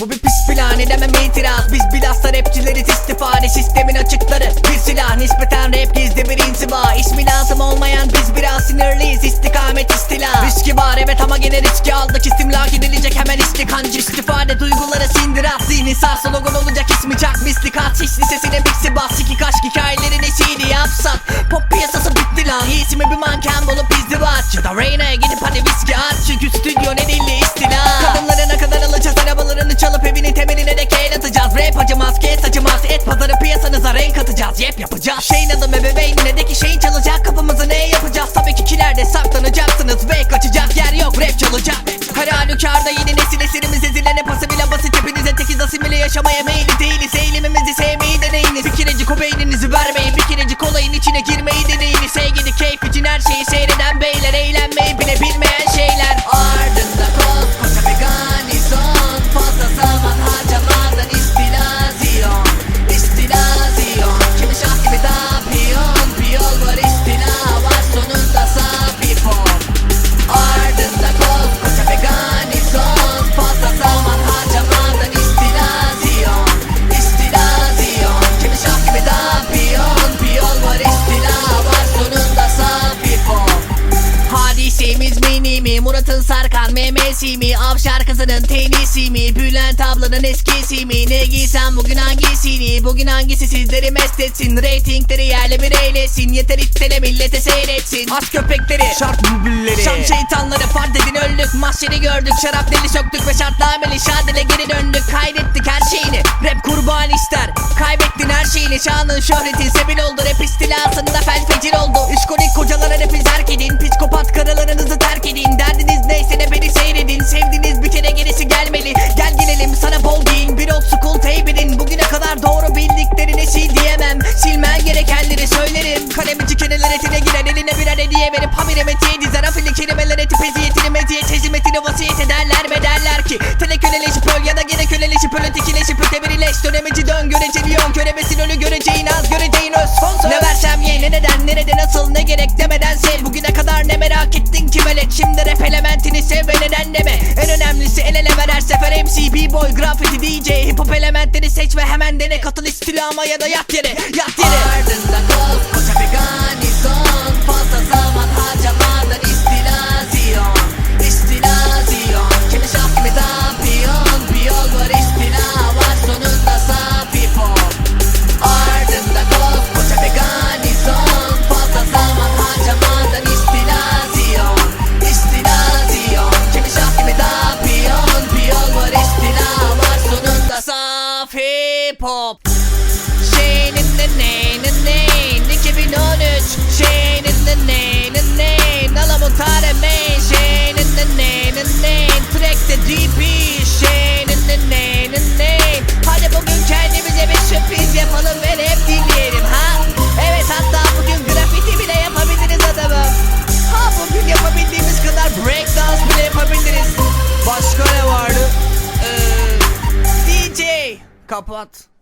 Bu bir pis plan edemem itiraz. Biz bilhassa rapçileriz istifade Sistemin açıkları. Bir silah Nispeten rap gizli bir intiba İsmi lazım olmayan biz biraz sinirliyiz. İstikamet istila Riski var evet ama gene riski aldık. İstimlak edilecek hemen istikancı İstifade duyguları sindirat. Zihni sarsa logon olacak ismi çak. Mislikat hiç lisesine mixi bas İki kaşk hikayelerin esiydi yapsak Pop piyasası bitti lan İyisi mi bir manken bulup izdivaç. Ya da Reyna'ya gidip hadi viski aç Çünkü stüdyo ne dilli arabalarını çalıp evinin temeline de keyil atacağız. Rap acımaz kes acımaz. Et pazarı piyasanıza renk atacağız. Yep yapacağız. Şeyin adı bebeğinine de ki şeyin çalacak. Kapımızı ne yapacağız? Tabii ki kilerde saklanacaksınız Ve kaçacak. Yer yok rap çalacak Her halükarda yeni nesil esirimiz ezilene pası bile basit Hepinize tekiz asimile yaşamaya meyilli değiliz. Eğilimimizi sevmeyi deneyiniz. Bir kerecik o beyninizi vermeyin. Bir kerecik olayın içine girmeyi deneyiniz. Sevgili keyif için her şeyi Murat'ın sarkan memesi mi? Avşar kızının tenisi mi? Bülent ablanın eskisi mi? Ne giysem bugün hangisini? Bugün hangisi sizleri mest etsin? Ratingleri yerle bir eylesin. Yeter istele millete seyretsin. At köpekleri Şart bülbülleri. Şam şeytanları fark edin öldük. Mahşeri gördük şarap deli söktük Ve şartnameli şadile geri döndük. Kaydettik her şeyini. Rap kurban ister. Kaybettin her şeyini. Şanın şöhretin sebil oldu. Rap istilasında fel fecir oldu İşkolik kocalara rapi zerk edin Psikopat karılarınızı Kalemici keneler etine girer Eline birer hediye verip habire metiye dizer Afili kelimeler etip eziyetini meziyet Hezimetini vasiyet ederler ve derler ki Tele köleleşip öl ya da gene köleleşip öl Ötekileşip ötebirileş Dönemeci dön göreceli yon Köremesin ölü göreceğin az göreceğin öz son söz. Ne versem ye ne neden nerede nasıl ne gerek demeden sev. Bugüne kadar ne merak ettin ki velet? Şimdi rap elementini sev ve neden deme? En önemlisi el ele ver her sefer MC B-boy graffiti DJ Hip hop elementleri seç ve hemen dene. Katıl istilama ya da yat yere yat yere. Ardında safi pop Şeyinin de neyinin neyin 2013 Şeyinin de neyinin neyin Alamut Main Şeyinin de neyinin neyin Track'te DP Şeyinin de neyinin neyin Hadi bugün kendimize bir sürpriz yapalım ve rap dinleyelim ha? Evet hatta bugün grafiti bile yapabiliriz adamım Ha bugün yapabildiğimiz kadar breakdance bile yapabiliriz. Başka ne vardı? Ee, DJ Kapat